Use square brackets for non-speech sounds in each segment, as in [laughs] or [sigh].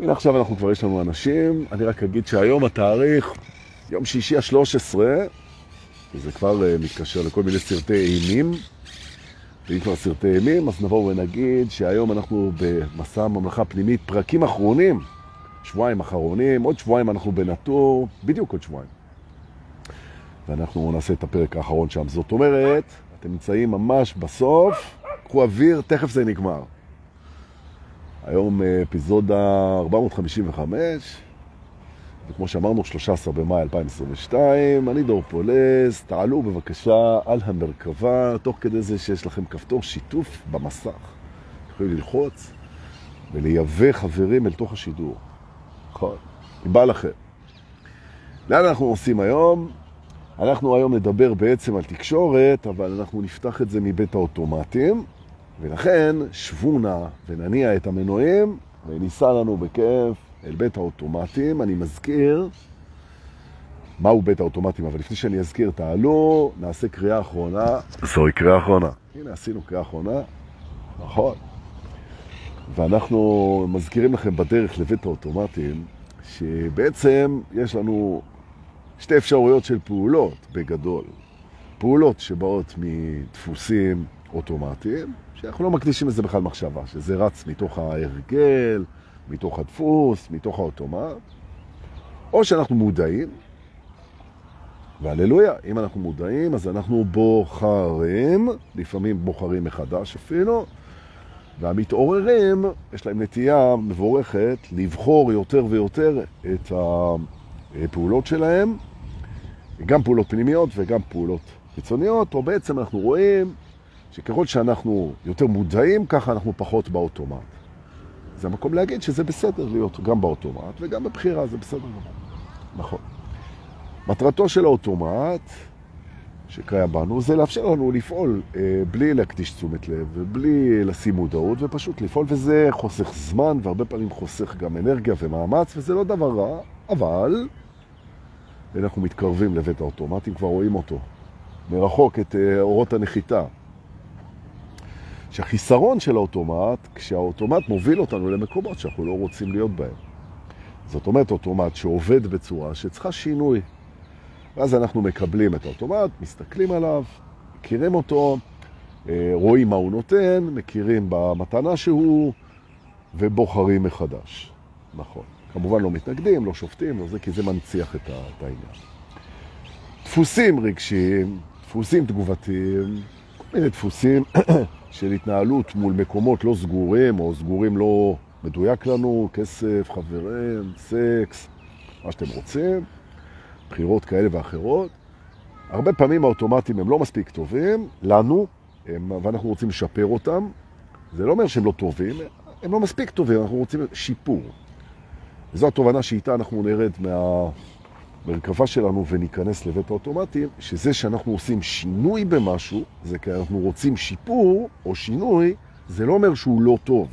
הנה עכשיו אנחנו כבר יש לנו אנשים, אני רק אגיד שהיום התאריך, יום שישי ה-13, וזה כבר uh, מתקשר לכל מיני סרטי אימים, ואם כבר סרטי אימים, אז נבוא ונגיד שהיום אנחנו במסע ממלכה פנימית, פרקים אחרונים, שבועיים אחרונים, עוד שבועיים אנחנו בנטור, בדיוק עוד שבועיים. ואנחנו נעשה את הפרק האחרון שם. זאת אומרת, אתם נמצאים ממש בסוף, קחו אוויר, תכף זה נגמר. היום אה, אפיזודה 455, וכמו שאמרנו, 13 במאי 2022, אני דור פולס, תעלו בבקשה על המרכבה, תוך כדי זה שיש לכם כפתור שיתוף במסך. יכולים ללחוץ ולייבא חברים אל תוך השידור. נכון, אם בא לכם. לאן אנחנו עושים היום? אנחנו היום נדבר בעצם על תקשורת, אבל אנחנו נפתח את זה מבית האוטומטים, ולכן שבו נא ונניע את המנועים וניסע לנו בכיף אל בית האוטומטים. אני מזכיר מהו בית האוטומטים, אבל לפני שאני אזכיר, תעלו, נעשה קריאה אחרונה. זוהי קריאה אחרונה. הנה, עשינו קריאה אחרונה. נכון. ואנחנו מזכירים לכם בדרך לבית האוטומטים, שבעצם יש לנו שתי אפשרויות של פעולות בגדול. פעולות שבאות מדפוסים אוטומטיים, שאנחנו לא מקדישים לזה בכלל מחשבה, שזה רץ מתוך ההרגל, מתוך הדפוס, מתוך האוטומט, או שאנחנו מודעים, והללויה, אם אנחנו מודעים, אז אנחנו בוחרים, לפעמים בוחרים מחדש אפילו, והמתעוררים, יש להם נטייה מבורכת לבחור יותר ויותר את הפעולות שלהם, גם פעולות פנימיות וגם פעולות חיצוניות, או בעצם אנחנו רואים שככל שאנחנו יותר מודעים, ככה אנחנו פחות באוטומט. זה המקום להגיד שזה בסדר להיות גם באוטומט וגם בבחירה, זה בסדר גמור. נכון. מטרתו של האוטומט שקיים בנו זה לאפשר לנו לפעול אה, בלי להקדיש תשומת לב ובלי לשים מודעות ופשוט לפעול, וזה חוסך זמן והרבה פעמים חוסך גם אנרגיה ומאמץ, וזה לא דבר רע, אבל אנחנו מתקרבים לבית האוטומט, אם כבר רואים אותו. מרחוק את אה, אורות הנחיתה. שהחיסרון של האוטומט, כשהאוטומט מוביל אותנו למקומות שאנחנו לא רוצים להיות בהם. זאת אומרת, אוטומט שעובד בצורה שצריכה שינוי. ואז אנחנו מקבלים את האוטומט, מסתכלים עליו, מכירים אותו, אה, רואים מה הוא נותן, מכירים במתנה שהוא, ובוחרים מחדש. נכון. כמובן לא מתנגדים, לא שופטים, לא זה, כי זה מנציח את העניין. דפוסים רגשיים, דפוסים תגובתיים, כל מיני דפוסים של התנהלות מול מקומות לא סגורים, או סגורים לא מדויק לנו, כסף, חברים, סקס, מה שאתם רוצים, בחירות כאלה ואחרות. הרבה פעמים האוטומטים הם לא מספיק טובים לנו, הם, ואנחנו רוצים לשפר אותם. זה לא אומר שהם לא טובים, הם לא מספיק טובים, אנחנו רוצים שיפור. וזו התובנה שאיתה אנחנו נרד מהמרכבה שלנו וניכנס לבית האוטומטים, שזה שאנחנו עושים שינוי במשהו, זה כי אנחנו רוצים שיפור או שינוי, זה לא אומר שהוא לא טוב.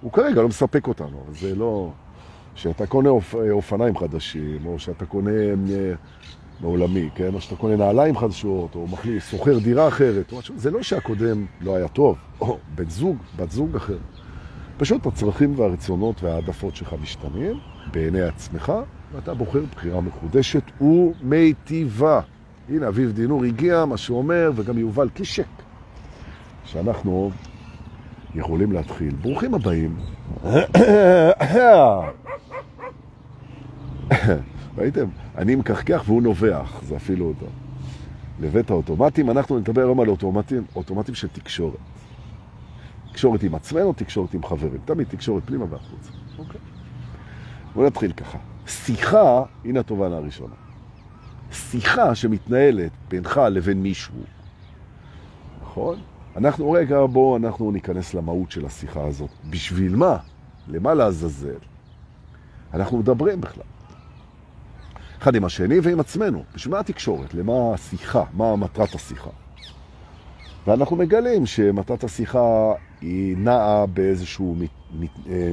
הוא כרגע לא מספק אותנו, אבל זה לא... שאתה קונה אופ... אופניים חדשים, או שאתה קונה אה, בעולמי, כן? או שאתה קונה נעליים חדשות, או מחליף, סוחר דירה אחרת, או. זה לא שהקודם לא היה טוב, או בן זוג, בת זוג אחר. פשוט הצרכים והרצונות והעדפות שלך משתנים בעיני עצמך, ואתה בוחר בחירה מחודשת ומיטיבה. הנה, אביב דינור הגיע, מה שאומר, וגם יובל קישק, שאנחנו יכולים להתחיל. ברוכים הבאים. ראיתם? אני מקחקח והוא נובח, זה אפילו אותו. לבית האוטומטים, אנחנו נדבר היום על אוטומטים, אוטומטים של תקשורת. תקשורת עם עצמנו, תקשורת עם חברים. תמיד תקשורת פנימה והחוץ. אוקיי. בואו נתחיל ככה. שיחה, הנה התובנה הראשונה. שיחה שמתנהלת בינך לבין מישהו, נכון? אנחנו, רגע, בואו אנחנו ניכנס למהות של השיחה הזאת. בשביל מה? למה לעזאזל? אנחנו מדברים בכלל. אחד עם השני ועם עצמנו. בשביל מה התקשורת? למה השיחה? מה מטרת השיחה? ואנחנו מגלים שמטרת השיחה היא נעה באיזשהו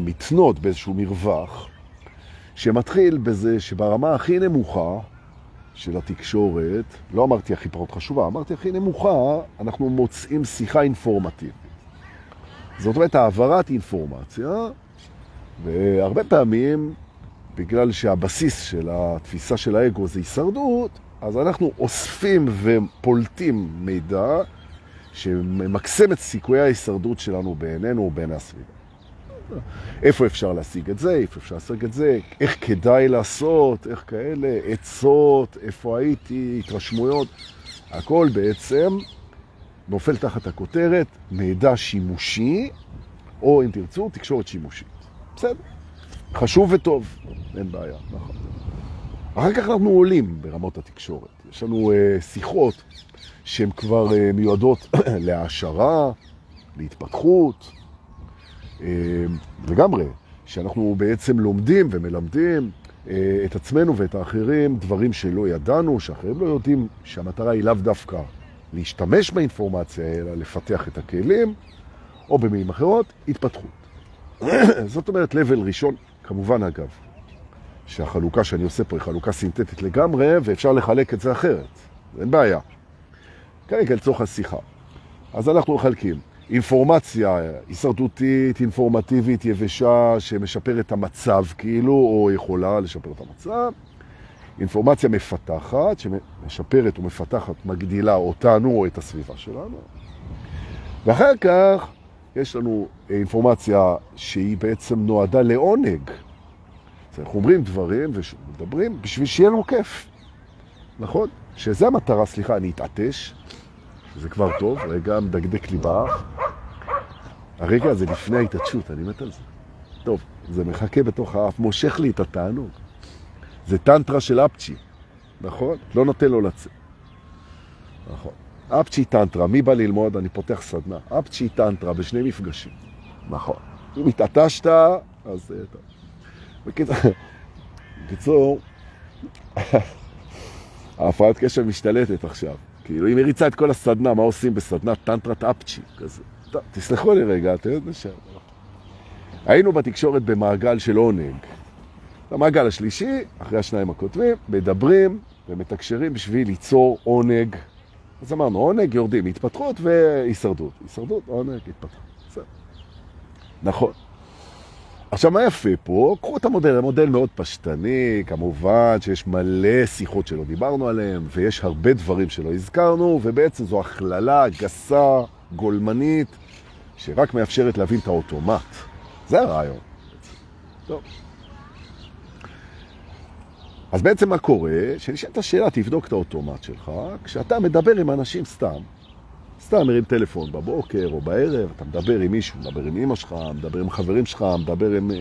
מתנות, באיזשהו מרווח, שמתחיל בזה שברמה הכי נמוכה של התקשורת, לא אמרתי הכי פחות חשובה, אמרתי הכי נמוכה, אנחנו מוצאים שיחה אינפורמטיבית. זאת אומרת, העברת אינפורמציה והרבה פעמים, בגלל שהבסיס של התפיסה של האגו זה הישרדות, אז אנחנו אוספים ופולטים מידע שממקסם את סיכויי ההישרדות שלנו בעינינו ובעיני הסביבה. איפה אפשר להשיג את זה, איפה אפשר להשיג את זה, איך כדאי לעשות, איך כאלה, עצות, איפה הייתי, התרשמויות, הכל בעצם נופל תחת הכותרת מידע שימושי, או אם תרצו, תקשורת שימושית. בסדר, חשוב וטוב, אין בעיה, נכון. אחר כך אנחנו עולים ברמות התקשורת. יש לנו uh, שיחות שהן כבר uh, מיועדות [coughs] להעשרה, להתפתחות, לגמרי, שאנחנו בעצם לומדים ומלמדים uh, את עצמנו ואת האחרים דברים שלא ידענו, שאחרים לא יודעים, שהמטרה היא לאו דווקא להשתמש באינפורמציה, אלא לפתח את הכלים, או במילים אחרות, התפתחות. [coughs] זאת אומרת, לבל ראשון, כמובן אגב, שהחלוקה שאני עושה פה היא חלוקה סינתטית לגמרי, ואפשר לחלק את זה אחרת. אין בעיה. כרגע לצורך השיחה. אז אנחנו מחלקים אינפורמציה הישרדותית, אינפורמטיבית, יבשה, שמשפרת את המצב כאילו, או יכולה לשפר את המצב. אינפורמציה מפתחת, שמשפרת ומפתחת, מגדילה אותנו או את הסביבה שלנו. ואחר כך יש לנו אינפורמציה שהיא בעצם נועדה לעונג. אנחנו אומרים דברים ומדברים בשביל שיהיה לנו כיף. נכון? שזה המטרה, סליחה, אני אתעטש, זה כבר טוב, רגע, מדקדק לי באח. הרגע הזה לפני ההתעטשות, אני מת על זה. טוב, זה מחכה בתוך האף, מושך לי את התענוג. זה טנטרה של אפצ'י, נכון? לא נותן לו לצאת. נכון. אפצ'י טנטרה, מי בא ללמוד? אני פותח סדנה. אפצ'י טנטרה בשני מפגשים. נכון. אם התעטשת, אז טוב. בקיצור, ההפרעת [laughs] קשב משתלטת עכשיו. כאילו, היא מריצה את כל הסדנה, מה עושים בסדנת טנטרת אפצ'י, כזה. טוב, תסלחו לי רגע, אתם יודעים שם. היינו בתקשורת במעגל של עונג. במעגל השלישי, אחרי השניים הכותבים, מדברים ומתקשרים בשביל ליצור עונג. אז אמרנו, עונג, יורדים, התפתחות והישרדות. הישרדות, עונג, התפתחות. נכון. עכשיו, מה יפה פה? קחו את המודל, המודל מאוד פשטני, כמובן שיש מלא שיחות שלא דיברנו עליהן, ויש הרבה דברים שלא הזכרנו, ובעצם זו הכללה גסה, גולמנית, שרק מאפשרת להבין את האוטומט. זה הרעיון. טוב. אז בעצם מה קורה? שנשאלת השאלה, תבדוק את האוטומט שלך, כשאתה מדבר עם אנשים סתם, סתם מרים טלפון בבוקר או בערב, אתה מדבר עם מישהו, מדבר עם אמא שלך, מדבר עם חברים שלך, מדבר עם...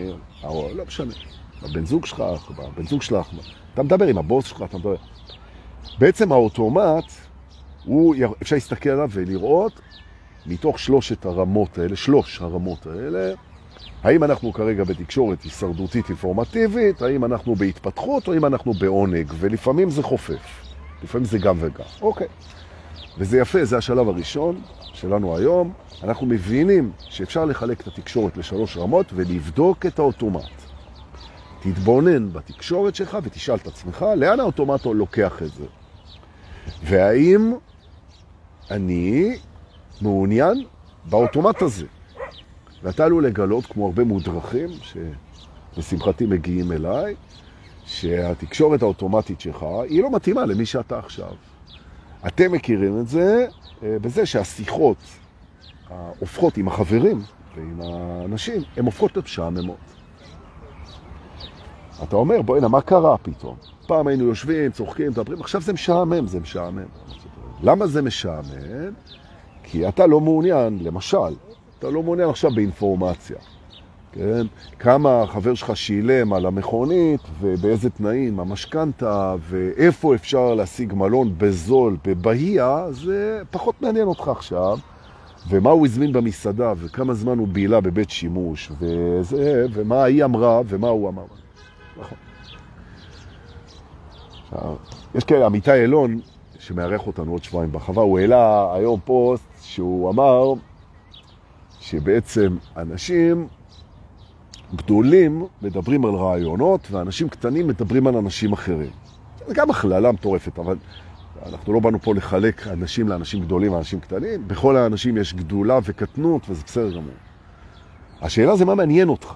או, אה, לא משנה, הבן זוג שלך, הבן זוג שלך, אתה מדבר עם הבוס שלך, אתה מדבר... בעצם האוטומט, הוא, אפשר להסתכל עליו ולראות מתוך שלושת הרמות האלה, שלוש הרמות האלה, האם אנחנו כרגע בתקשורת הישרדותית אינפורמטיבית, האם אנחנו בהתפתחות או האם אנחנו בעונג, ולפעמים זה חופף, לפעמים זה גם וגם. אוקיי. וזה יפה, זה השלב הראשון שלנו היום. אנחנו מבינים שאפשר לחלק את התקשורת לשלוש רמות ולבדוק את האוטומט. תתבונן בתקשורת שלך ותשאל את עצמך לאן האוטומט לוקח את זה. והאם אני מעוניין באוטומט הזה. ואתה עלול לגלות, כמו הרבה מודרכים, שלשמחתי מגיעים אליי, שהתקשורת האוטומטית שלך היא לא מתאימה למי שאתה עכשיו. אתם מכירים את זה אה, בזה שהשיחות הופכות עם החברים ועם האנשים, הן הופכות להיות משעממות. אתה אומר, בואי, מה קרה פתאום? פעם היינו יושבים, צוחקים, מדברים, עכשיו זה משעמם, זה משעמם. למה זה משעמם? כי אתה לא מעוניין, למשל, אתה לא מעוניין עכשיו באינפורמציה. כן? כמה החבר שלך שילם על המכונית ובאיזה תנאים, המשכנתה, ואיפה אפשר להשיג מלון בזול, בבהייה, זה פחות מעניין אותך עכשיו. ומה הוא הזמין במסעדה, וכמה זמן הוא בילה בבית שימוש, וזה, ומה היא אמרה, ומה הוא אמר. נכון. יש כאלה, עמיתי אלון, שמארח אותנו עוד שבועיים בחווה, הוא העלה היום פוסט שהוא אמר שבעצם אנשים גדולים מדברים על רעיונות, ואנשים קטנים מדברים על אנשים אחרים. זה גם הכללה מטורפת, אבל אנחנו לא באנו פה לחלק אנשים לאנשים גדולים ואנשים קטנים. בכל האנשים יש גדולה וקטנות, וזה בסדר גמור. השאלה זה מה מעניין אותך.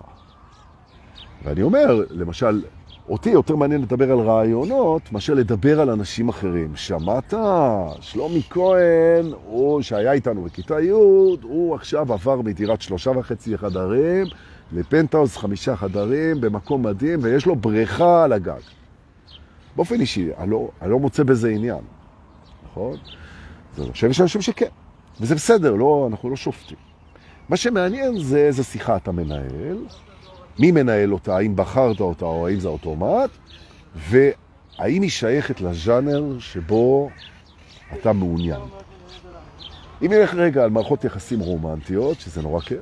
ואני אומר, למשל, אותי יותר מעניין לדבר על רעיונות מאשר לדבר על אנשים אחרים. שמעת? שלומי כהן, הוא שהיה איתנו בכיתה י', הוא עכשיו עבר מדירת שלושה וחצי חדרים לפנטהאוס חמישה חדרים במקום מדהים, ויש לו בריכה על הגג. באופן אישי, אני לא, אני לא מוצא בזה עניין, נכון? אני חושב שאנשים שכן, וזה בסדר, לא, אנחנו לא שופטים. מה שמעניין זה איזה שיחה אתה מנהל, מי מנהל אותה, האם בחרת אותה או האם זה אוטומט, והאם היא שייכת לז'אנר שבו אתה מעוניין. אם נלך רגע על מערכות יחסים רומנטיות, שזה נורא כיף,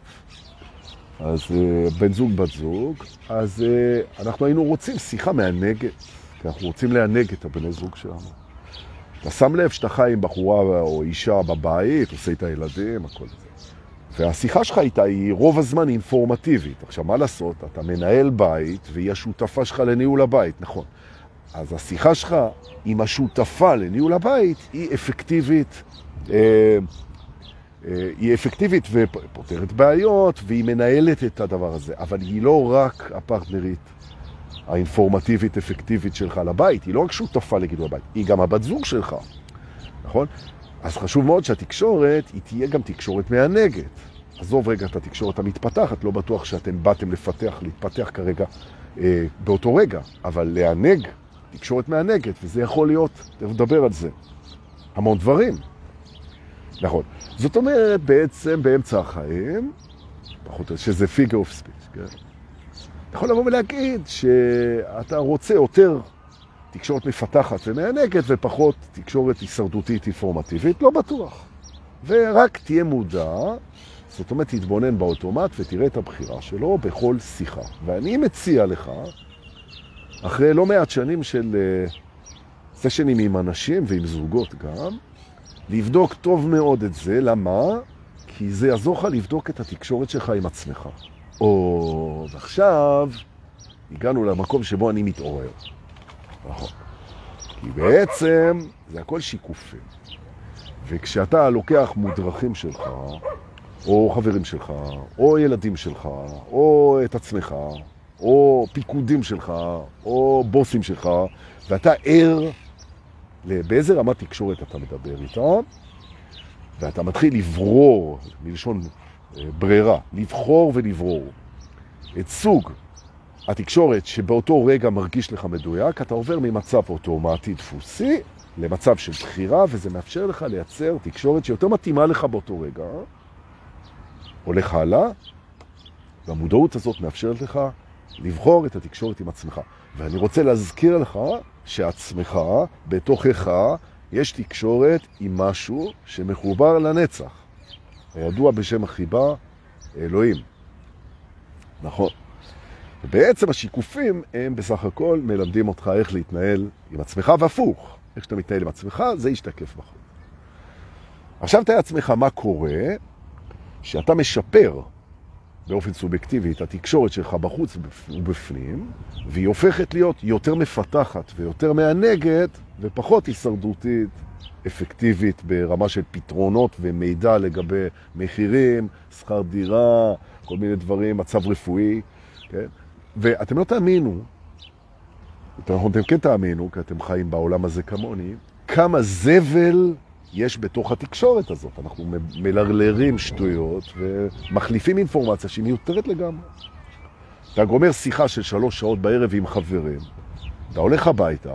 אז אה, בן זוג, בת זוג, אז אה, אנחנו היינו רוצים שיחה מענגת, כי אנחנו רוצים לענג את הבני זוג שלנו. אתה שם לב שאתה חי עם בחורה או אישה בבית, עושה את הילדים, הכל זה. והשיחה שלך איתה היא רוב הזמן אינפורמטיבית. עכשיו, מה לעשות? אתה מנהל בית והיא השותפה שלך לניהול הבית, נכון. אז השיחה שלך עם השותפה לניהול הבית היא אפקטיבית, אה, היא אפקטיבית ופותרת בעיות, והיא מנהלת את הדבר הזה. אבל היא לא רק הפרטנרית האינפורמטיבית אפקטיבית שלך לבית, היא לא רק שותפה לגידול הבית, היא גם הבת זוג שלך, נכון? אז חשוב מאוד שהתקשורת היא תהיה גם תקשורת מענגת. עזוב רגע את התקשורת המתפתחת, לא בטוח שאתם באתם לפתח, להתפתח כרגע אה, באותו רגע, אבל לענג, תקשורת מענגת, וזה יכול להיות, תכף נדבר על זה, המון דברים. נכון. זאת אומרת, בעצם באמצע החיים, פחות, שזה figure of speech, כן? אתה יכול לבוא ולהגיד שאתה רוצה יותר תקשורת מפתחת ומענגת ופחות תקשורת הישרדותית אינפורמטיבית, לא בטוח. ורק תהיה מודע, זאת אומרת, תתבונן באוטומט ותראה את הבחירה שלו בכל שיחה. ואני מציע לך, אחרי לא מעט שנים של סשנים עם אנשים ועם זוגות גם, לבדוק טוב מאוד את זה, למה? כי זה יעזור לך לבדוק את התקשורת שלך עם עצמך. או, ועכשיו הגענו למקום שבו אני מתעורר. נכון. כי בעצם זה הכל שיקופים. וכשאתה לוקח מודרכים שלך, או חברים שלך, או ילדים שלך, או את עצמך, או פיקודים שלך, או בוסים שלך, ואתה ער באיזה רמת תקשורת אתה מדבר איתם, ואתה מתחיל לברור, מלשון אה, ברירה, לבחור ולברור את סוג התקשורת שבאותו רגע מרגיש לך מדויק, אתה עובר ממצב אוטומטי דפוסי למצב של בחירה, וזה מאפשר לך לייצר תקשורת שיותר מתאימה לך באותו רגע. הולך הלאה, והמודעות הזאת מאפשרת לך לבחור את התקשורת עם עצמך. ואני רוצה להזכיר לך שעצמך, בתוכך, יש תקשורת עם משהו שמחובר לנצח. הידוע בשם החיבה, אלוהים. נכון. ובעצם השיקופים הם בסך הכל מלמדים אותך איך להתנהל עם עצמך, והפוך, איך שאתה מתנהל עם עצמך, זה ישתקף בחוץ. עכשיו תאר עצמך מה קורה שאתה משפר באופן סובייקטיבי את התקשורת שלך בחוץ ובפנים, והיא הופכת להיות יותר מפתחת ויותר מענגת ופחות הישרדותית, אפקטיבית ברמה של פתרונות ומידע לגבי מחירים, שכר דירה, כל מיני דברים, מצב רפואי, כן? ואתם לא תאמינו, אתם כן תאמינו, כי אתם חיים בעולם הזה כמוני, כמה זבל יש בתוך התקשורת הזאת. אנחנו מלרלרים שטויות ומחליפים אינפורמציה שהיא מיותרת לגמרי. אתה גומר שיחה של שלוש שעות בערב עם חברים, אתה הולך הביתה,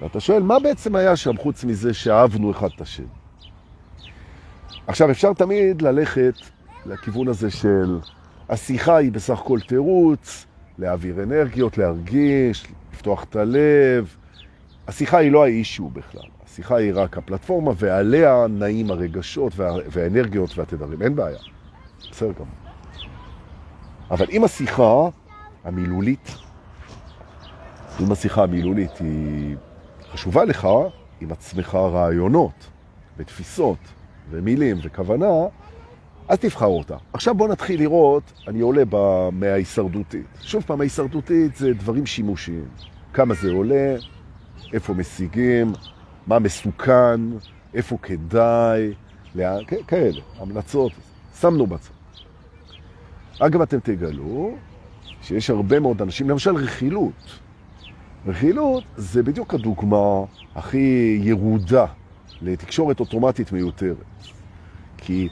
ואתה שואל, מה בעצם היה שם חוץ מזה שאהבנו אחד את השני? עכשיו, אפשר תמיד ללכת לכיוון הזה של השיחה היא בסך הכל תירוץ, להעביר אנרגיות, להרגיש, לפתוח את הלב. השיחה היא לא האישו בכלל. השיחה היא רק הפלטפורמה, ועליה נעים הרגשות וה... והאנרגיות והתדרים. אין בעיה. בסדר גמור. אבל אם השיחה המילולית, אם השיחה המילולית היא חשובה לך, עם עצמך רעיונות ותפיסות ומילים וכוונה, אז תבחר אותה. עכשיו בוא נתחיל לראות, אני עולה מההישרדותית. שוב פעם, ההישרדותית זה דברים שימושיים. כמה זה עולה, איפה משיגים, מה מסוכן, איפה כדאי, לאן, כאלה, המלצות, שמנו בצד. אגב, אתם תגלו שיש הרבה מאוד אנשים, למשל רכילות. רכילות זה בדיוק הדוגמה הכי ירודה לתקשורת אוטומטית מיותרת. כי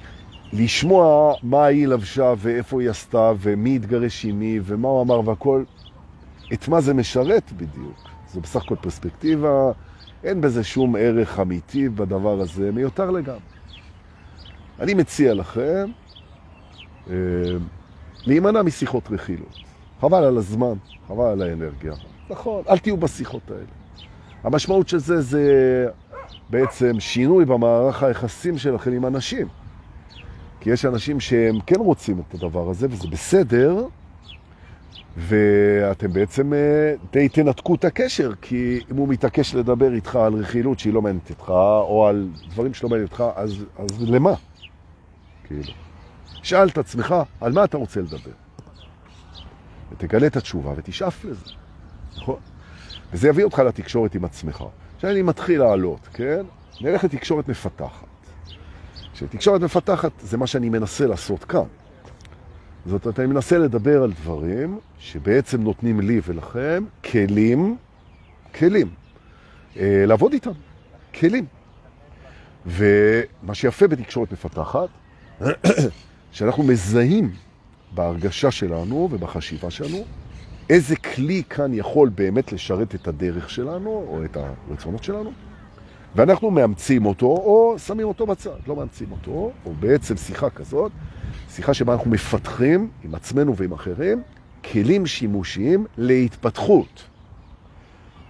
לשמוע מה היא לבשה ואיפה היא עשתה ומי התגרש עם מי ומה הוא אמר והכל, את מה זה משרת בדיוק. זה בסך הכל פרספקטיבה, אין בזה שום ערך אמיתי בדבר הזה, מיותר לגמרי. אני מציע לכם אה, להימנע משיחות רכילות. חבל על הזמן, חבל על האנרגיה. נכון, אל תהיו בשיחות האלה. המשמעות של זה זה בעצם שינוי במערך היחסים שלכם עם אנשים. כי יש אנשים שהם כן רוצים את הדבר הזה, וזה בסדר, ואתם בעצם אה, די תנתקו את הקשר, כי אם הוא מתעקש לדבר איתך על רכילות שהיא לא מעניינת איתך, או על דברים שלא מעניינת איתך, אז, אז למה? כאילו. שאל את עצמך, על מה אתה רוצה לדבר? ותגלה את התשובה ותשאף לזה, נכון? וזה יביא אותך לתקשורת עם עצמך. עכשיו אני מתחיל לעלות, כן? נלך לתקשורת מפתחת. שתקשורת מפתחת זה מה שאני מנסה לעשות כאן. זאת אומרת, אני מנסה לדבר על דברים שבעצם נותנים לי ולכם כלים, כלים, אה, לעבוד איתם, כלים. ומה שיפה בתקשורת מפתחת, [coughs] שאנחנו מזהים בהרגשה שלנו ובחשיבה שלנו, איזה כלי כאן יכול באמת לשרת את הדרך שלנו או את הרצונות שלנו, ואנחנו מאמצים אותו או שמים אותו בצד, לא מאמצים אותו, או בעצם שיחה כזאת, שיחה שבה אנחנו מפתחים עם עצמנו ועם אחרים כלים שימושיים להתפתחות.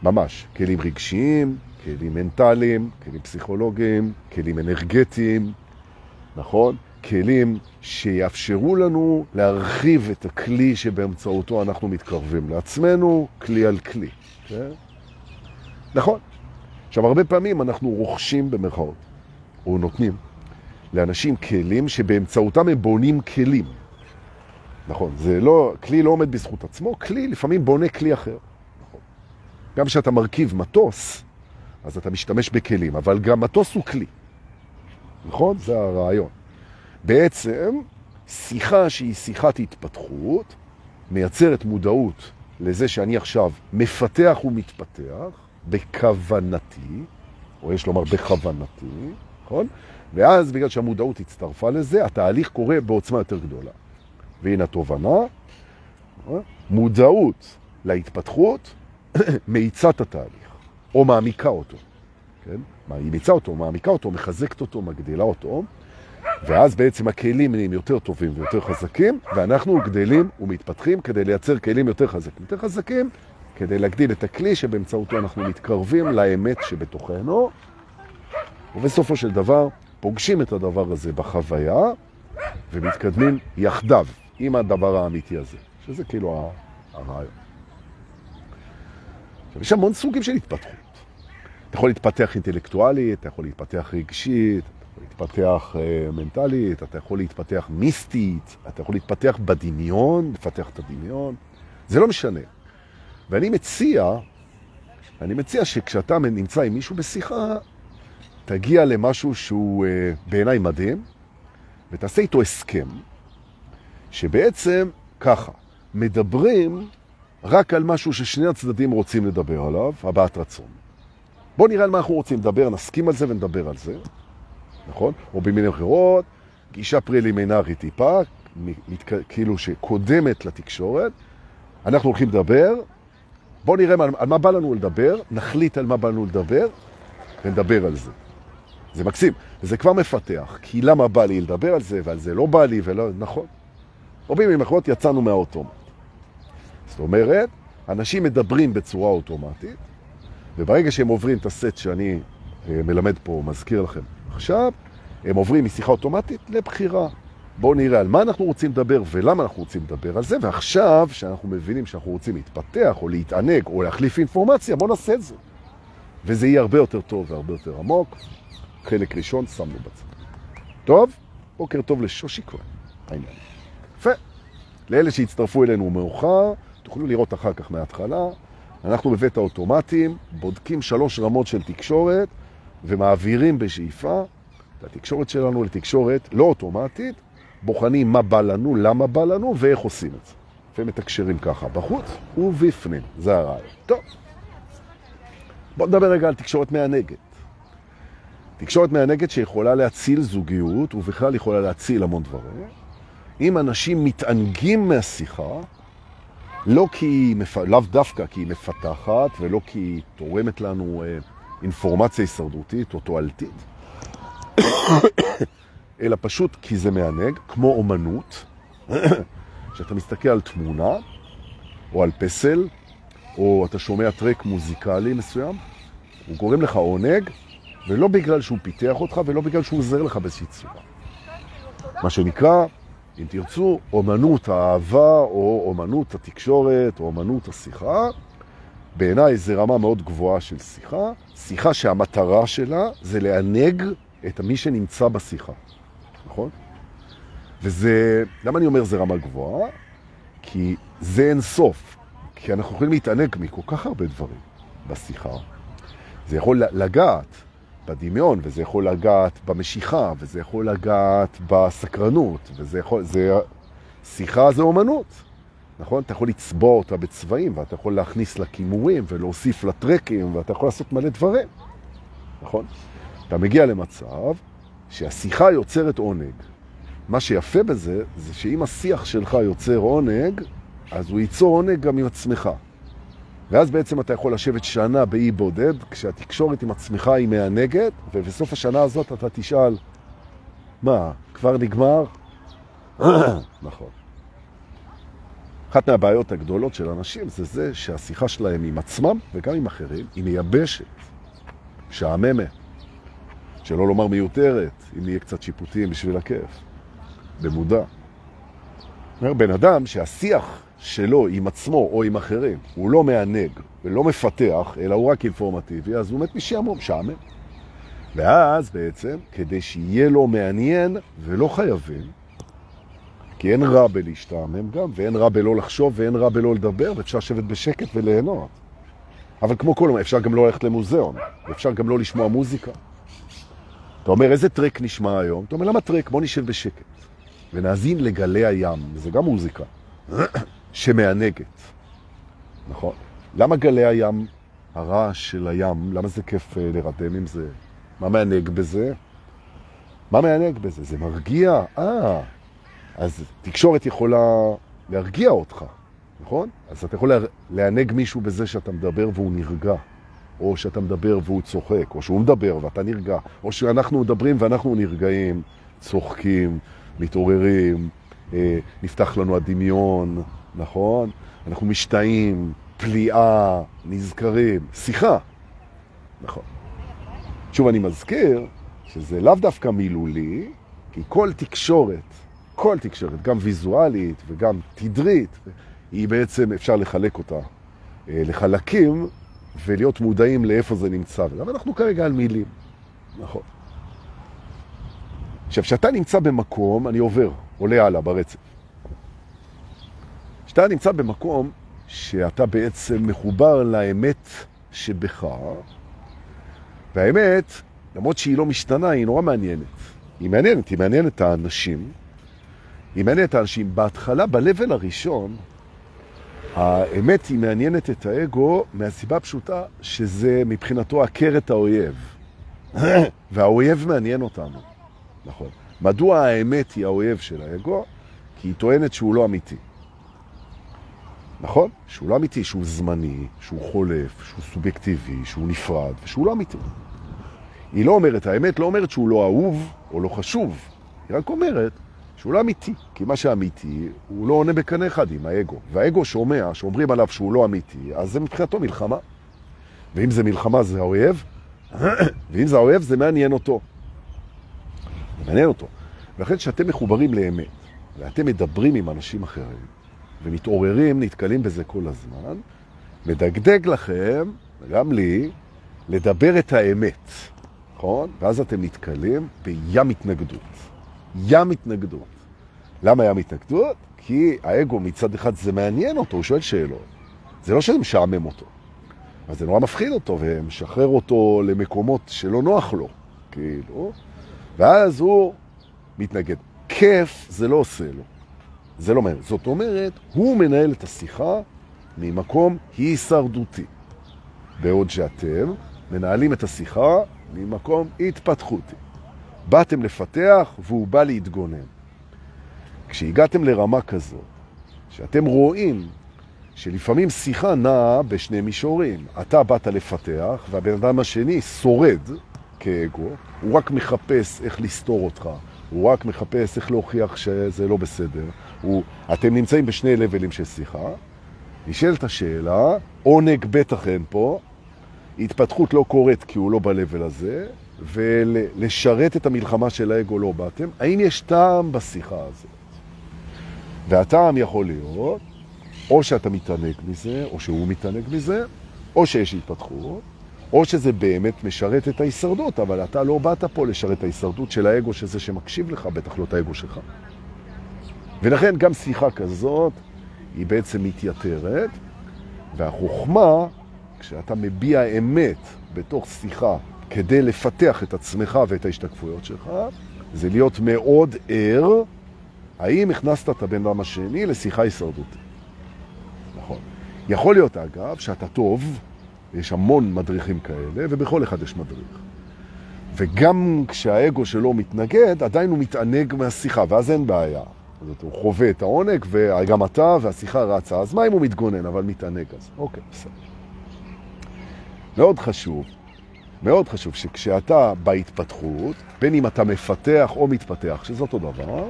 ממש, כלים רגשיים, כלים מנטליים, כלים פסיכולוגיים, כלים אנרגטיים, נכון? כלים שיאפשרו לנו להרחיב את הכלי שבאמצעותו אנחנו מתקרבים לעצמנו, כלי על כלי. כן? נכון. עכשיו, הרבה פעמים אנחנו רוכשים במרכאות, או נותנים לאנשים כלים שבאמצעותם הם בונים כלים. נכון, זה לא, כלי לא עומד בזכות עצמו, כלי לפעמים בונה כלי אחר. נכון. גם כשאתה מרכיב מטוס, אז אתה משתמש בכלים, אבל גם מטוס הוא כלי. נכון? זה הרעיון. בעצם, שיחה שהיא שיחת התפתחות, מייצרת מודעות לזה שאני עכשיו מפתח ומתפתח בכוונתי, או יש לומר בכוונתי, נכון? ואז בגלל שהמודעות הצטרפה לזה, התהליך קורה בעוצמה יותר גדולה. והנה התובנה, מודעות להתפתחות [coughs] מאיצה את התהליך, או מעמיקה אותו. כן? היא מאיצה אותו, מעמיקה אותו, מחזקת אותו, מגדילה אותו, ואז בעצם הכלים נהיים יותר טובים ויותר חזקים, ואנחנו גדלים ומתפתחים כדי לייצר כלים יותר חזקים. יותר חזקים כדי להגדיל את הכלי שבאמצעותו אנחנו מתקרבים לאמת שבתוכנו, ובסופו של דבר פוגשים את הדבר הזה בחוויה ומתקדמים יחדיו עם הדבר האמיתי הזה, שזה כאילו הרעיון. עכשיו, יש המון סוגים של התפתחות. אתה יכול להתפתח אינטלקטואלית, אתה יכול להתפתח רגשית, להתפתח uh, מנטלית, אתה יכול להתפתח מיסטית, אתה יכול להתפתח בדמיון, לפתח את הדמיון, זה לא משנה. ואני מציע, אני מציע שכשאתה נמצא עם מישהו בשיחה, תגיע למשהו שהוא uh, בעיניי מדהים, ותעשה איתו הסכם, שבעצם ככה, מדברים רק על משהו ששני הצדדים רוצים לדבר עליו, הבעת רצון. בואו נראה על מה אנחנו רוצים לדבר, נסכים על זה ונדבר על זה. נכון? או במילים אחרות, גישה פרלימינרית טיפה. כאילו שקודמת לתקשורת. אנחנו הולכים לדבר, בואו נראה על מה בא לנו לדבר, נחליט על מה בא לנו לדבר, ונדבר על זה. זה מקסים, וזה כבר מפתח, כי למה בא לי לדבר על זה, ועל זה לא בא לי, ולא, נכון. או במילים אחרות, יצאנו מהאוטומט. זאת אומרת, אנשים מדברים בצורה אוטומטית, וברגע שהם עוברים את הסט שאני אה, מלמד פה, מזכיר לכם, עכשיו הם עוברים משיחה אוטומטית לבחירה. בואו נראה על מה אנחנו רוצים לדבר ולמה אנחנו רוצים לדבר על זה, ועכשיו שאנחנו מבינים שאנחנו רוצים להתפתח או להתענג או להחליף אינפורמציה, בואו נעשה את זה. וזה יהיה הרבה יותר טוב והרבה יותר עמוק. חלק ראשון שמנו בצד. טוב? בוקר טוב לשושי כהן. העניין. יפה. לאלה שהצטרפו אלינו מאוחר, תוכלו לראות אחר כך מההתחלה. אנחנו בבית האוטומטים, בודקים שלוש רמות של תקשורת, ומעבירים בשאיפה את התקשורת שלנו לתקשורת לא אוטומטית, בוחנים מה בא לנו, למה בא לנו ואיך עושים את זה. לפעמים מתקשרים ככה, בחוץ ובפנים, זה הרעיון. טוב, בוא נדבר רגע על תקשורת מהנגד. תקשורת מהנגד שיכולה להציל זוגיות, ובכלל יכולה להציל המון דברים. אם אנשים מתענגים מהשיחה, לא כי היא, מפ... לאו דווקא כי היא מפתחת, ולא כי היא תורמת לנו אה, אינפורמציה הישרדותית או תועלתית, [coughs] אלא פשוט כי זה מענג, כמו אומנות, [coughs] שאתה מסתכל על תמונה, או על פסל, או אתה שומע טרק מוזיקלי מסוים, הוא גורם לך עונג, ולא בגלל שהוא פיתח אותך, ולא בגלל שהוא עוזר לך באיזושהי צורה. מה שנקרא, אם תרצו, אומנות האהבה, או אומנות התקשורת, או אומנות השיחה, בעיניי זה רמה מאוד גבוהה של שיחה, שיחה שהמטרה שלה זה לענג את מי שנמצא בשיחה, נכון? וזה, למה אני אומר זה רמה גבוהה? כי זה אין סוף, כי אנחנו יכולים להתענג מכל כך הרבה דברים בשיחה. זה יכול לגעת בדמיון, וזה יכול לגעת במשיכה, וזה יכול לגעת בסקרנות, וזה יכול... זה... שיחה זה אומנות, נכון? אתה יכול לצבוע אותה בצבעים, ואתה יכול להכניס לה כימורים, ולהוסיף לה טרקים, ואתה יכול לעשות מלא דברים, נכון? אתה מגיע למצב שהשיחה יוצרת עונג. מה שיפה בזה, זה שאם השיח שלך יוצר עונג, אז הוא ייצור עונג גם עם עצמך. ואז בעצם אתה יכול לשבת שנה באי בודד, כשהתקשורת עם עצמך היא מענגת, ובסוף השנה הזאת אתה תשאל, מה, כבר נגמר? [clears throat] נכון. אחת מהבעיות הגדולות של אנשים זה זה שהשיחה שלהם עם עצמם וגם עם אחרים היא מייבשת, שעממת, שלא לומר מיותרת, אם נהיה קצת שיפוטיים בשביל הכיף, במודע. בן אדם שהשיח שלו עם עצמו או עם אחרים הוא לא מענג ולא מפתח, אלא הוא רק אינפורמטיבי, אז הוא מת משעמום, משעמם. ואז בעצם, כדי שיהיה לו מעניין ולא חייבים, כי אין רע בלהשתעמם גם, ואין רע בלא לחשוב, ואין רע בלא לדבר, ואפשר לשבת בשקט וליהנות. אבל כמו כל אפשר גם לא ללכת למוזיאון, ואפשר גם לא לשמוע מוזיקה. אתה אומר, איזה טרק נשמע היום? אתה אומר, למה טרק? בוא נשב בשקט. ונאזין לגלי הים, זה גם מוזיקה. שמענגת. נכון. למה גלי הים, הרעש של הים, למה זה כיף אה, לרדם עם זה? מה מענג בזה? מה מענג בזה? זה מרגיע. אה, אז תקשורת יכולה להרגיע אותך, נכון? אז אתה יכול לענג מישהו בזה שאתה מדבר והוא נרגע, או שאתה מדבר והוא צוחק, או שהוא מדבר ואתה נרגע, או שאנחנו מדברים ואנחנו נרגעים, צוחקים, מתעוררים, אה, נפתח לנו הדמיון, נכון? אנחנו משתאים, פליאה, נזכרים, שיחה. נכון. שוב, אני מזכיר שזה לאו דווקא מילולי, כי כל תקשורת, כל תקשורת, גם ויזואלית וגם תדרית, היא בעצם, אפשר לחלק אותה אה, לחלקים ולהיות מודעים לאיפה זה נמצא. אבל אנחנו כרגע על מילים, נכון. עכשיו, כשאתה נמצא במקום, אני עובר, עולה הלאה ברצף. כשאתה נמצא במקום שאתה בעצם מחובר לאמת שבך, והאמת, למרות שהיא לא משתנה, היא נורא מעניינת. היא מעניינת, היא מעניינת את האנשים. היא מעניינת את האנשים. בהתחלה, ב-level הראשון, האמת היא מעניינת את האגו מהסיבה הפשוטה שזה מבחינתו עקרת האויב. [coughs] והאויב מעניין אותנו. נכון. מדוע האמת היא האויב של האגו? כי היא טוענת שהוא לא אמיתי. נכון? שהוא לא אמיתי, שהוא זמני, שהוא חולף, שהוא סובייקטיבי, שהוא נפרד, ושהוא לא אמיתי. היא לא אומרת, האמת לא אומרת שהוא לא אהוב או לא חשוב, היא רק אומרת שהוא לא אמיתי, כי מה שאמיתי הוא לא עונה בקנה אחד עם האגו. והאגו שומע, שאומרים עליו שהוא לא אמיתי, אז זה מבחינתו מלחמה. ואם זה מלחמה זה האויב, [coughs] ואם זה האויב זה מעניין אותו. זה מעניין אותו. ולכן כשאתם מחוברים לאמת, ואתם מדברים עם אנשים אחרים, ומתעוררים, נתקלים בזה כל הזמן, מדגדג לכם, גם לי, לדבר את האמת, נכון? ואז אתם נתקלים בים התנגדות. ים התנגדות. למה ים התנגדות? כי האגו מצד אחד זה מעניין אותו, הוא שואל שאלות. זה לא שזה משעמם אותו. אז זה נורא מפחיד אותו ומשחרר אותו למקומות שלא נוח לו, כאילו. ואז הוא מתנגד. כיף זה לא עושה לו. זה לא מעניין. זאת אומרת, הוא מנהל את השיחה ממקום הישרדותי. בעוד שאתם מנהלים את השיחה ממקום התפתחותי. באתם לפתח והוא בא להתגונן. כשהגעתם לרמה כזאת, שאתם רואים שלפעמים שיחה נעה בשני מישורים. אתה באת לפתח, והבן אדם השני שורד כאגו, הוא רק מחפש איך לסתור אותך, הוא רק מחפש איך להוכיח שזה לא בסדר. הוא, אתם נמצאים בשני לבלים של שיחה, נשאלת השאלה, עונג בטח אין פה, התפתחות לא קורית כי הוא לא בלבל הזה, ולשרת את המלחמה של האגו לא באתם, האם יש טעם בשיחה הזאת? והטעם יכול להיות, או שאתה מתענג מזה, או שהוא מתענג מזה, או שיש התפתחות, או שזה באמת משרת את ההישרדות, אבל אתה לא באת פה לשרת את ההישרדות של האגו שזה שמקשיב לך, בטח לא את האגו שלך. ולכן גם שיחה כזאת היא בעצם מתייתרת, והחוכמה, כשאתה מביע אמת בתוך שיחה כדי לפתח את עצמך ואת ההשתקפויות שלך, זה להיות מאוד ער האם הכנסת את הבן אדם השני לשיחה הישרדותית. נכון. יכול להיות, אגב, שאתה טוב, יש המון מדריכים כאלה, ובכל אחד יש מדריך. וגם כשהאגו שלו מתנגד, עדיין הוא מתענג מהשיחה, ואז אין בעיה. זאת הוא חווה את העונג, וגם אתה, והשיחה רצה. אז מה אם הוא מתגונן, אבל מתענג אז? אוקיי, בסדר. מאוד חשוב, מאוד חשוב שכשאתה בהתפתחות, בין אם אתה מפתח או מתפתח, שזה אותו דבר,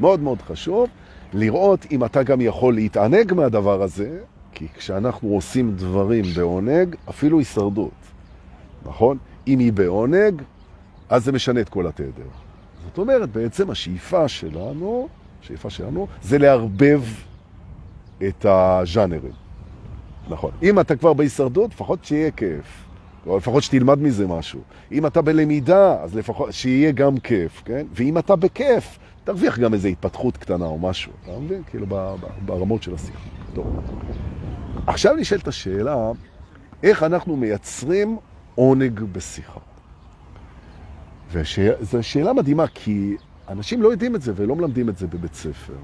מאוד מאוד חשוב לראות אם אתה גם יכול להתענג מהדבר הזה, כי כשאנחנו עושים דברים בעונג, אפילו הישרדות, נכון? אם היא בעונג, אז זה משנה את כל התדר. זאת אומרת, בעצם השאיפה שלנו, השאיפה שלנו, זה להרבב את הז'אנרים. נכון. אם אתה כבר בהישרדות, לפחות שיהיה כיף. או לפחות שתלמד מזה משהו. אם אתה בלמידה, אז לפחות שיהיה גם כיף, כן? ואם אתה בכיף, תרוויח גם איזו התפתחות קטנה או משהו, אתה מבין? כאילו ברמות של השיחה. טוב. עכשיו נשאלת השאלה, איך אנחנו מייצרים עונג בשיחה? וזו שאלה מדהימה, כי אנשים לא יודעים את זה ולא מלמדים את זה בבית ספר.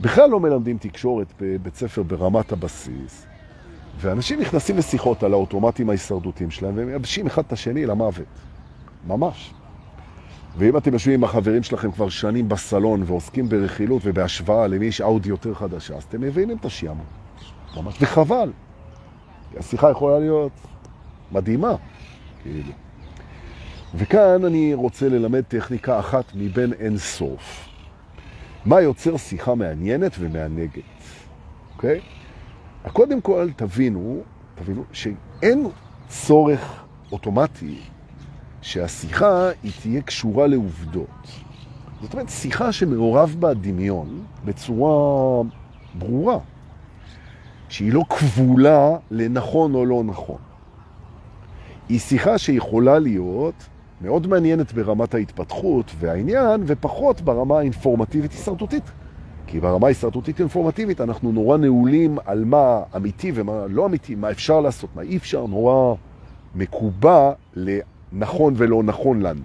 בכלל לא מלמדים תקשורת בבית ספר ברמת הבסיס, ואנשים נכנסים לשיחות על האוטומטים ההישרדותיים שלהם, והם מייבשים אחד את השני למוות. ממש. ואם אתם יושבים עם החברים שלכם כבר שנים בסלון ועוסקים ברכילות ובהשוואה למי יש אאודי יותר חדשה, אז אתם מבינים את השיעמון. ממש, וחבל. השיחה יכולה להיות מדהימה, כאילו. וכאן אני רוצה ללמד טכניקה אחת מבין אין סוף. מה יוצר שיחה מעניינת ומענגת, אוקיי? קודם כל תבינו, תבינו שאין צורך אוטומטי שהשיחה היא תהיה קשורה לעובדות. זאת אומרת, שיחה שמעורב בה דמיון בצורה ברורה, שהיא לא כבולה לנכון או לא נכון. היא שיחה שיכולה להיות מאוד מעניינת ברמת ההתפתחות והעניין, ופחות ברמה האינפורמטיבית הישרדותית. כי ברמה ההישרדותית אינפורמטיבית אנחנו נורא נעולים על מה אמיתי ומה לא אמיתי, מה אפשר לעשות, מה אי אפשר, נורא מקובע נכון ולא נכון לנו.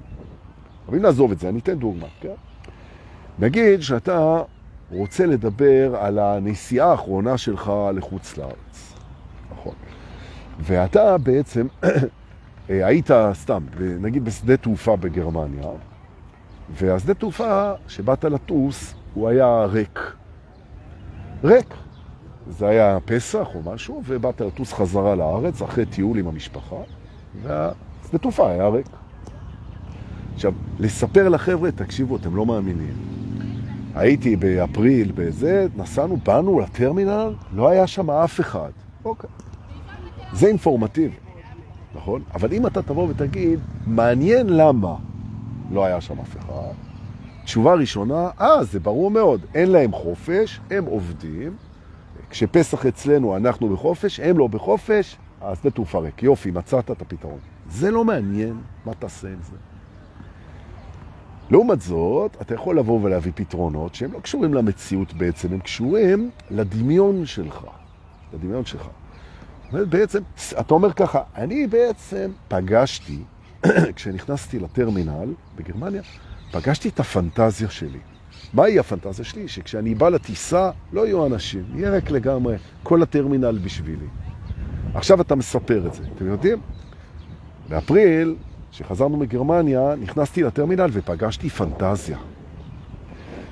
אבל אם נעזוב את זה, אני אתן דוגמה, כן? נגיד שאתה רוצה לדבר על הנסיעה האחרונה שלך לחוץ לארץ, נכון? ואתה בעצם [clears throat] היית סתם, נגיד בשדה תעופה בגרמניה, והשדה תעופה שבאת לטוס הוא היה ריק. ריק. זה היה פסח או משהו, ובאת לטוס חזרה לארץ אחרי טיול עם המשפחה, וה... שדה תעופה היה ריק. עכשיו, לספר לחבר'ה, תקשיבו, אתם לא מאמינים. הייתי באפריל בזה, נסענו, באנו לטרמינל, לא היה שם אף אחד. אוקיי. זה אינפורמטיבי, נכון? אבל אם אתה תבוא ותגיד, מעניין למה לא היה שם אף אחד, תשובה ראשונה, אה, זה ברור מאוד, אין להם חופש, הם עובדים, כשפסח אצלנו אנחנו בחופש, הם לא בחופש, אז בתעופה ריק. יופי, מצאת את הפתרון. זה לא מעניין, מה תעשה עם זה? לעומת זאת, אתה יכול לבוא ולהביא פתרונות שהם לא קשורים למציאות בעצם, הם קשורים לדמיון שלך. לדמיון שלך. בעצם, אתה אומר ככה, אני בעצם פגשתי, [clears throat] כשנכנסתי לטרמינל בגרמניה, פגשתי את הפנטזיה שלי. מהי הפנטזיה שלי? שכשאני בא לטיסה לא יהיו אנשים, יהיה רק לגמרי כל הטרמינל בשבילי. עכשיו אתה מספר את זה, אתם יודעים? באפריל, כשחזרנו מגרמניה, נכנסתי לטרמינל ופגשתי פנטזיה.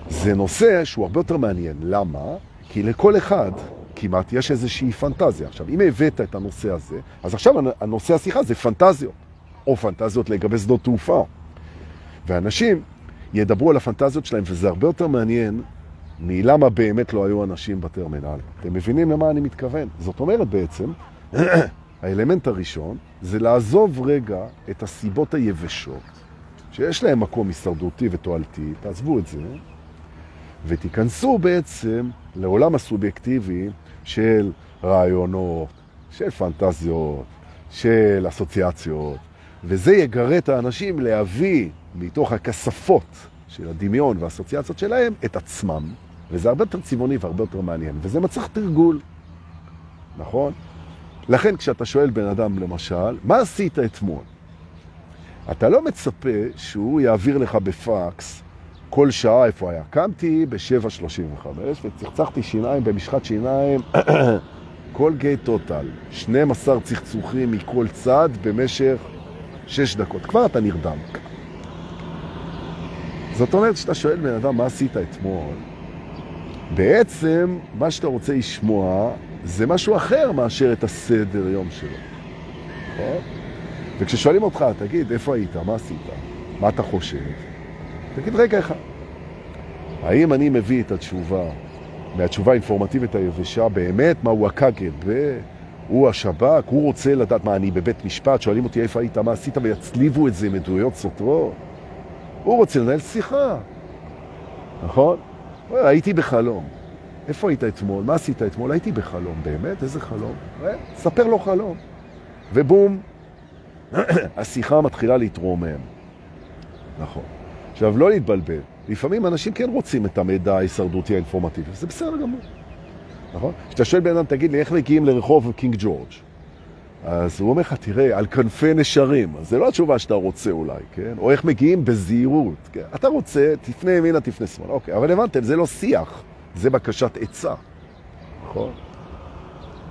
זה נושא שהוא הרבה יותר מעניין. למה? כי לכל אחד כמעט יש איזושהי פנטזיה. עכשיו, אם הבאת את הנושא הזה, אז עכשיו הנושא השיחה זה פנטזיות, או פנטזיות לגבי שדות תעופה. ואנשים ידברו על הפנטזיות שלהם, וזה הרבה יותר מעניין מלמה באמת לא היו אנשים בטרמינל. אתם מבינים למה אני מתכוון? זאת אומרת בעצם, האלמנט הראשון זה לעזוב רגע את הסיבות היבשות, שיש להם מקום הישרדותי ותועלתי, תעזבו את זה, ותיכנסו בעצם לעולם הסובייקטיבי של רעיונות, של פנטזיות, של אסוציאציות, וזה יגרה את האנשים להביא מתוך הכספות של הדמיון והאסוציאציות שלהם את עצמם, וזה הרבה יותר צבעוני והרבה יותר מעניין, וזה מצריך תרגול, נכון? לכן כשאתה שואל בן אדם למשל, מה עשית אתמול? אתה לא מצפה שהוא יעביר לך בפקס כל שעה איפה היה. קמתי ב-7.35 וצחצחתי שיניים במשחת שיניים [coughs] כל גיי טוטל, 12 צחצוחים מכל צד במשך 6 דקות. כבר אתה נרדם. זאת אומרת שאתה שואל בן אדם מה עשית אתמול, בעצם מה שאתה רוצה לשמוע זה משהו אחר מאשר את הסדר יום שלו. נכון? וכששואלים אותך, תגיד, איפה היית? מה עשית? מה אתה חושב? תגיד רגע אחד. האם אני מביא את התשובה מהתשובה האינפורמטיבית היבשה באמת מהו הקג"ב, הוא השב"כ, הוא רוצה לדעת מה אני בבית משפט, שואלים אותי איפה היית, מה עשית, ויצליבו את זה עם עדויות סותרות. הוא רוצה לנהל שיחה, נכון? הייתי בחלום. איפה היית אתמול? מה עשית אתמול? הייתי בחלום. באמת? איזה חלום? ספר לו חלום. ובום, [clears throat] השיחה מתחילה להתרומם. נכון. עכשיו, לא להתבלבל. לפעמים אנשים כן רוצים את המידע ההישרדותי האינפורמטיבי, זה בסדר גמור. נכון? כשאתה שואל בן אדם, תגיד לי, איך מגיעים לרחוב קינג ג'ורג'? אז הוא אומר לך, תראה, על כנפי נשרים. אז זה לא התשובה שאתה רוצה אולי, כן? או איך מגיעים בזהירות. כן? אתה רוצה, תפנה ימינה, תפנה שמאלה. אוקיי, אבל הבנתם, זה לא שיח, זה בקשת עצה. נכון?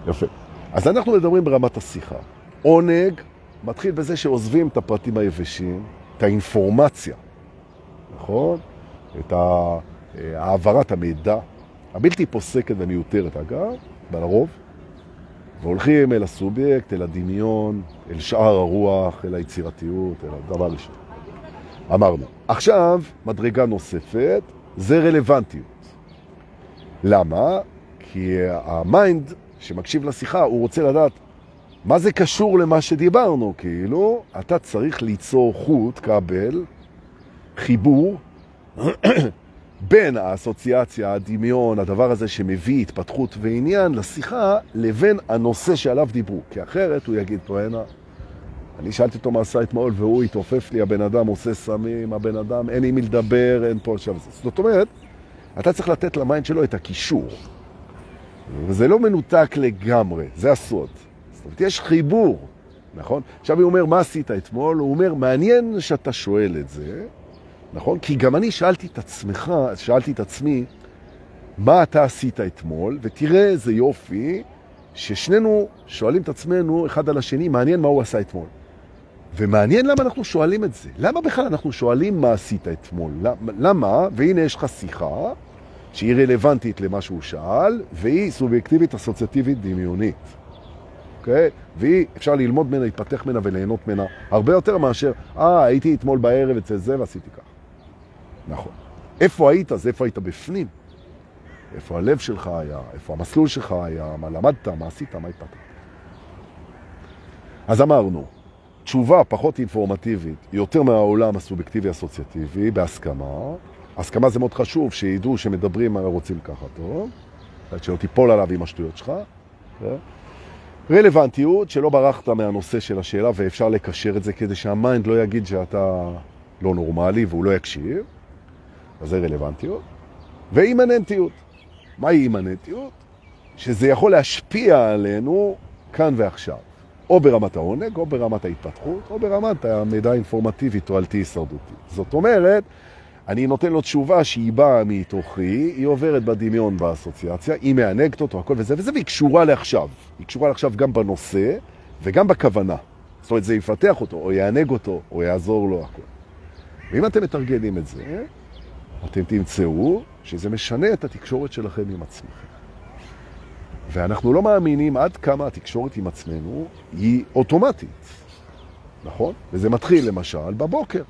יפה. אז אנחנו מדברים ברמת השיחה. עונג מתחיל בזה שעוזבים את הפרטים היבשים, את האינפורמציה, נכון? את העברת המידע, הבלתי פוסקת ומיותרת אגב, בלרוב, והולכים אל הסובייקט, אל הדמיון, אל שאר הרוח, אל היצירתיות, אל הדבר ראשון. אמרנו. עכשיו, מדרגה נוספת, זה רלוונטיות. למה? כי ה mind שמקשיב לשיחה, הוא רוצה לדעת מה זה קשור למה שדיברנו, כאילו, אתה צריך ליצור חוט, כבל, חיבור, [coughs] בין האסוציאציה, הדמיון, הדבר הזה שמביא התפתחות ועניין לשיחה, לבין הנושא שעליו דיברו. כי אחרת הוא יגיד פה, הנה, אני שאלתי אותו מה עשה אתמול, והוא התעופף לי, הבן אדם עושה סמים, הבן אדם, אין עם מי לדבר, אין פה עכשיו. זאת אומרת, אתה צריך לתת ל mind שלו את הקישור. וזה לא מנותק לגמרי, זה הסוד. זאת אומרת, יש חיבור, נכון? עכשיו הוא אומר, מה עשית אתמול? הוא אומר, מעניין שאתה שואל את זה, נכון? כי גם אני שאלתי את עצמך, שאלתי את עצמי, מה אתה עשית אתמול, ותראה איזה יופי, ששנינו שואלים את עצמנו אחד על השני, מעניין מה הוא עשה אתמול. ומעניין למה אנחנו שואלים את זה. למה בכלל אנחנו שואלים מה עשית אתמול? למה? והנה יש לך שיחה שהיא רלוונטית למה שהוא שאל, והיא סובייקטיבית, אסוציאטיבית, דמיונית. אוקיי? והיא, אפשר ללמוד ממנה, להתפתח ממנה וליהנות ממנה הרבה יותר מאשר, אה, הייתי אתמול בערב אצל זה ועשיתי כך. נכון. איפה היית? אז איפה היית בפנים? איפה הלב שלך היה? איפה המסלול שלך היה? מה למדת? מה עשית? מה התפתחת? אז אמרנו, תשובה פחות אינפורמטיבית, יותר מהעולם הסובייקטיבי-אסוציאטיבי, בהסכמה. הסכמה זה מאוד חשוב, שידעו שמדברים מה רוצים ככה טוב, שלא תיפול עליו עם השטויות שלך. רלוונטיות, שלא ברחת מהנושא של השאלה ואפשר לקשר את זה כדי שהמיינד לא יגיד שאתה לא נורמלי והוא לא יקשיב. אז זה רלוונטיות. ואימננטיות. מהי אימננטיות? שזה יכול להשפיע עלינו כאן ועכשיו. או ברמת העונג, או ברמת ההתפתחות, או ברמת המידע האינפורמטיבי, תועלתי הישרדותי. זאת אומרת, אני נותן לו תשובה שהיא באה מתוכי, היא עוברת בדמיון באסוציאציה, היא מענגת אותו, הכל וזה וזה, והיא קשורה לעכשיו. היא קשורה לעכשיו גם בנושא וגם בכוונה. זאת אומרת, זה יפתח אותו, או יענג אותו, או יעזור לו, הכל. ואם אתם מתרגלים את זה, אתם תמצאו שזה משנה את התקשורת שלכם עם עצמכם. ואנחנו לא מאמינים עד כמה התקשורת עם עצמנו היא אוטומטית, נכון? וזה מתחיל למשל בבוקר.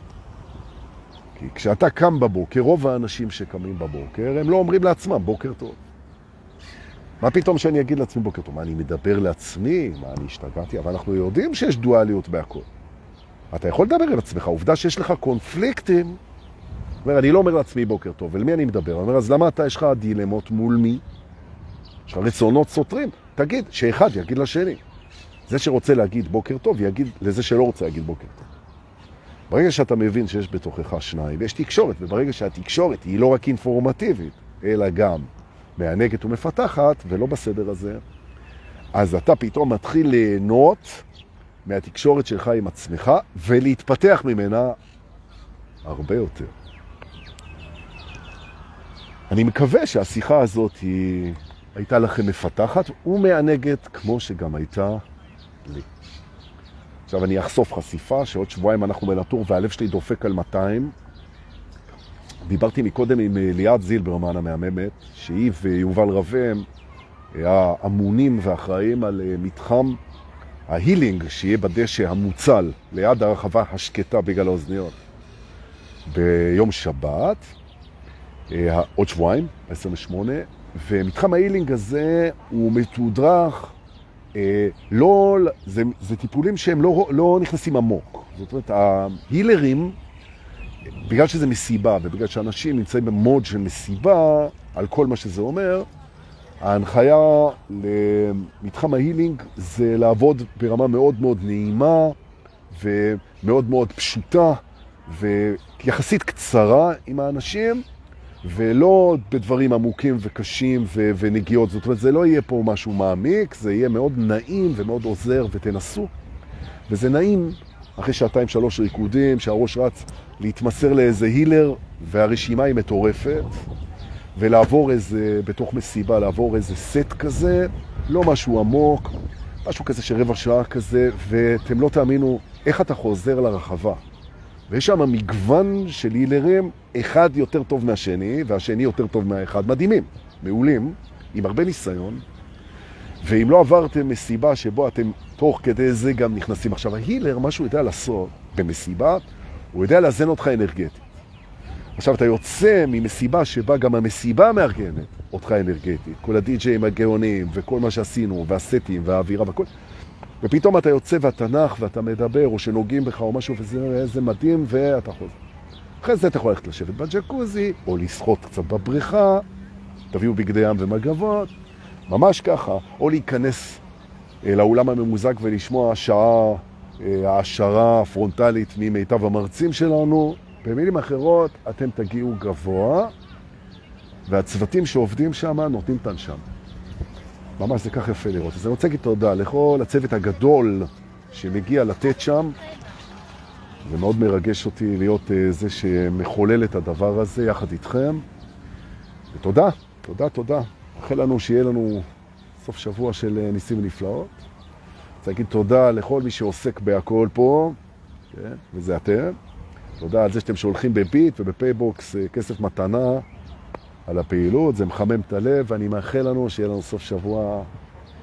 כי כשאתה קם בבוקר, רוב האנשים שקמים בבוקר, הם לא אומרים לעצמם בוקר טוב. מה פתאום שאני אגיד לעצמי בוקר טוב? מה, אני מדבר לעצמי? מה, אני השתגעתי? אבל אנחנו יודעים שיש דואליות בהכל. אתה יכול לדבר עם עצמך, העובדה שיש לך קונפליקטים. אומר, אני לא אומר לעצמי בוקר טוב, אל מי אני מדבר? אני אומר, אז למה אתה, יש לך דילמות מול מי? יש לך רצונות סותרים. תגיד, שאחד יגיד לשני. זה שרוצה להגיד בוקר טוב, יגיד לזה שלא רוצה להגיד בוקר טוב. ברגע שאתה מבין שיש בתוכך שניים, יש תקשורת, וברגע שהתקשורת היא לא רק אינפורמטיבית, אלא גם מענגת ומפתחת, ולא בסדר הזה, אז אתה פתאום מתחיל ליהנות מהתקשורת שלך עם עצמך, ולהתפתח ממנה הרבה יותר. אני מקווה שהשיחה הזאת היא הייתה לכם מפתחת ומענגת כמו שגם הייתה לי. עכשיו אני אחשוף חשיפה שעוד שבועיים אנחנו מלטור והלב שלי דופק על 200. דיברתי מקודם עם ליעד זילברמן המהממת, שהיא ויובל רבם האמונים ואחראים על אה, מתחם ההילינג שיהיה בדשא המוצל ליד הרחבה השקטה בגלל האוזניות ביום שבת, אה, עוד שבועיים, 28, ומתחם ההילינג הזה הוא מתודרך אה, לא, זה, זה טיפולים שהם לא, לא נכנסים עמוק. זאת אומרת, ההילרים, בגלל שזה מסיבה, ובגלל שאנשים נמצאים במוד של מסיבה, על כל מה שזה אומר, ההנחיה למתחם ההילינג זה לעבוד ברמה מאוד מאוד נעימה ומאוד מאוד פשוטה ויחסית קצרה עם האנשים, ולא בדברים עמוקים וקשים ו- ונגיעות. זאת אומרת, זה לא יהיה פה משהו מעמיק, זה יהיה מאוד נעים ומאוד עוזר, ותנסו. וזה נעים אחרי שעתיים שלוש ריקודים, שהראש רץ להתמסר לאיזה הילר, והרשימה היא מטורפת, ולעבור איזה, בתוך מסיבה, לעבור איזה סט כזה, לא משהו עמוק, משהו כזה של רבע שעה כזה, ואתם לא תאמינו איך אתה חוזר לרחבה. ויש שם מגוון של הילרים, אחד יותר טוב מהשני, והשני יותר טוב מהאחד. מדהימים, מעולים, עם הרבה ניסיון. ואם לא עברתם מסיבה שבו אתם תוך כדי זה גם נכנסים. עכשיו, ההילר, מה שהוא יודע לעשות במסיבה, הוא יודע לאזן אותך אנרגטית. עכשיו, אתה יוצא ממסיבה שבה גם המסיבה מארגנת אותך אנרגטית. כל הדי-ג'אים הגאונים, וכל מה שעשינו, והסטים, והאווירה והכל. ופתאום אתה יוצא ואתה נח ואתה מדבר, או שנוגעים בך או משהו, וזה מדהים, ואתה חוזר. אחרי זה אתה יכול ללכת לשבת בג'קוזי, או לשחות קצת בבריכה, תביאו בגדי ים ומגבות, ממש ככה, או להיכנס אה, לאולם הממוזג ולשמוע שעה אה, העשרה פרונטלית ממיטב המרצים שלנו. במילים אחרות, אתם תגיעו גבוה, והצוותים שעובדים שם נותנים את הנשמה. ממש זה כך יפה לראות. אז אני רוצה להגיד תודה לכל הצוות הגדול שמגיע לתת שם. זה מאוד מרגש אותי להיות אה, זה שמחולל את הדבר הזה יחד איתכם. ותודה, תודה, תודה. מאחל לנו שיהיה לנו סוף שבוע של אה, ניסים ונפלאות. רוצה להגיד תודה לכל מי שעוסק בהכל פה, כן? וזה אתם. תודה על זה שאתם שולחים בביט ובפייבוקס אה, כסף מתנה. על הפעילות, זה מחמם את הלב, ואני מאחל לנו שיהיה לנו סוף שבוע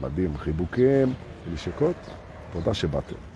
מדהים. חיבוקים, נשיקות, תודה שבאתם.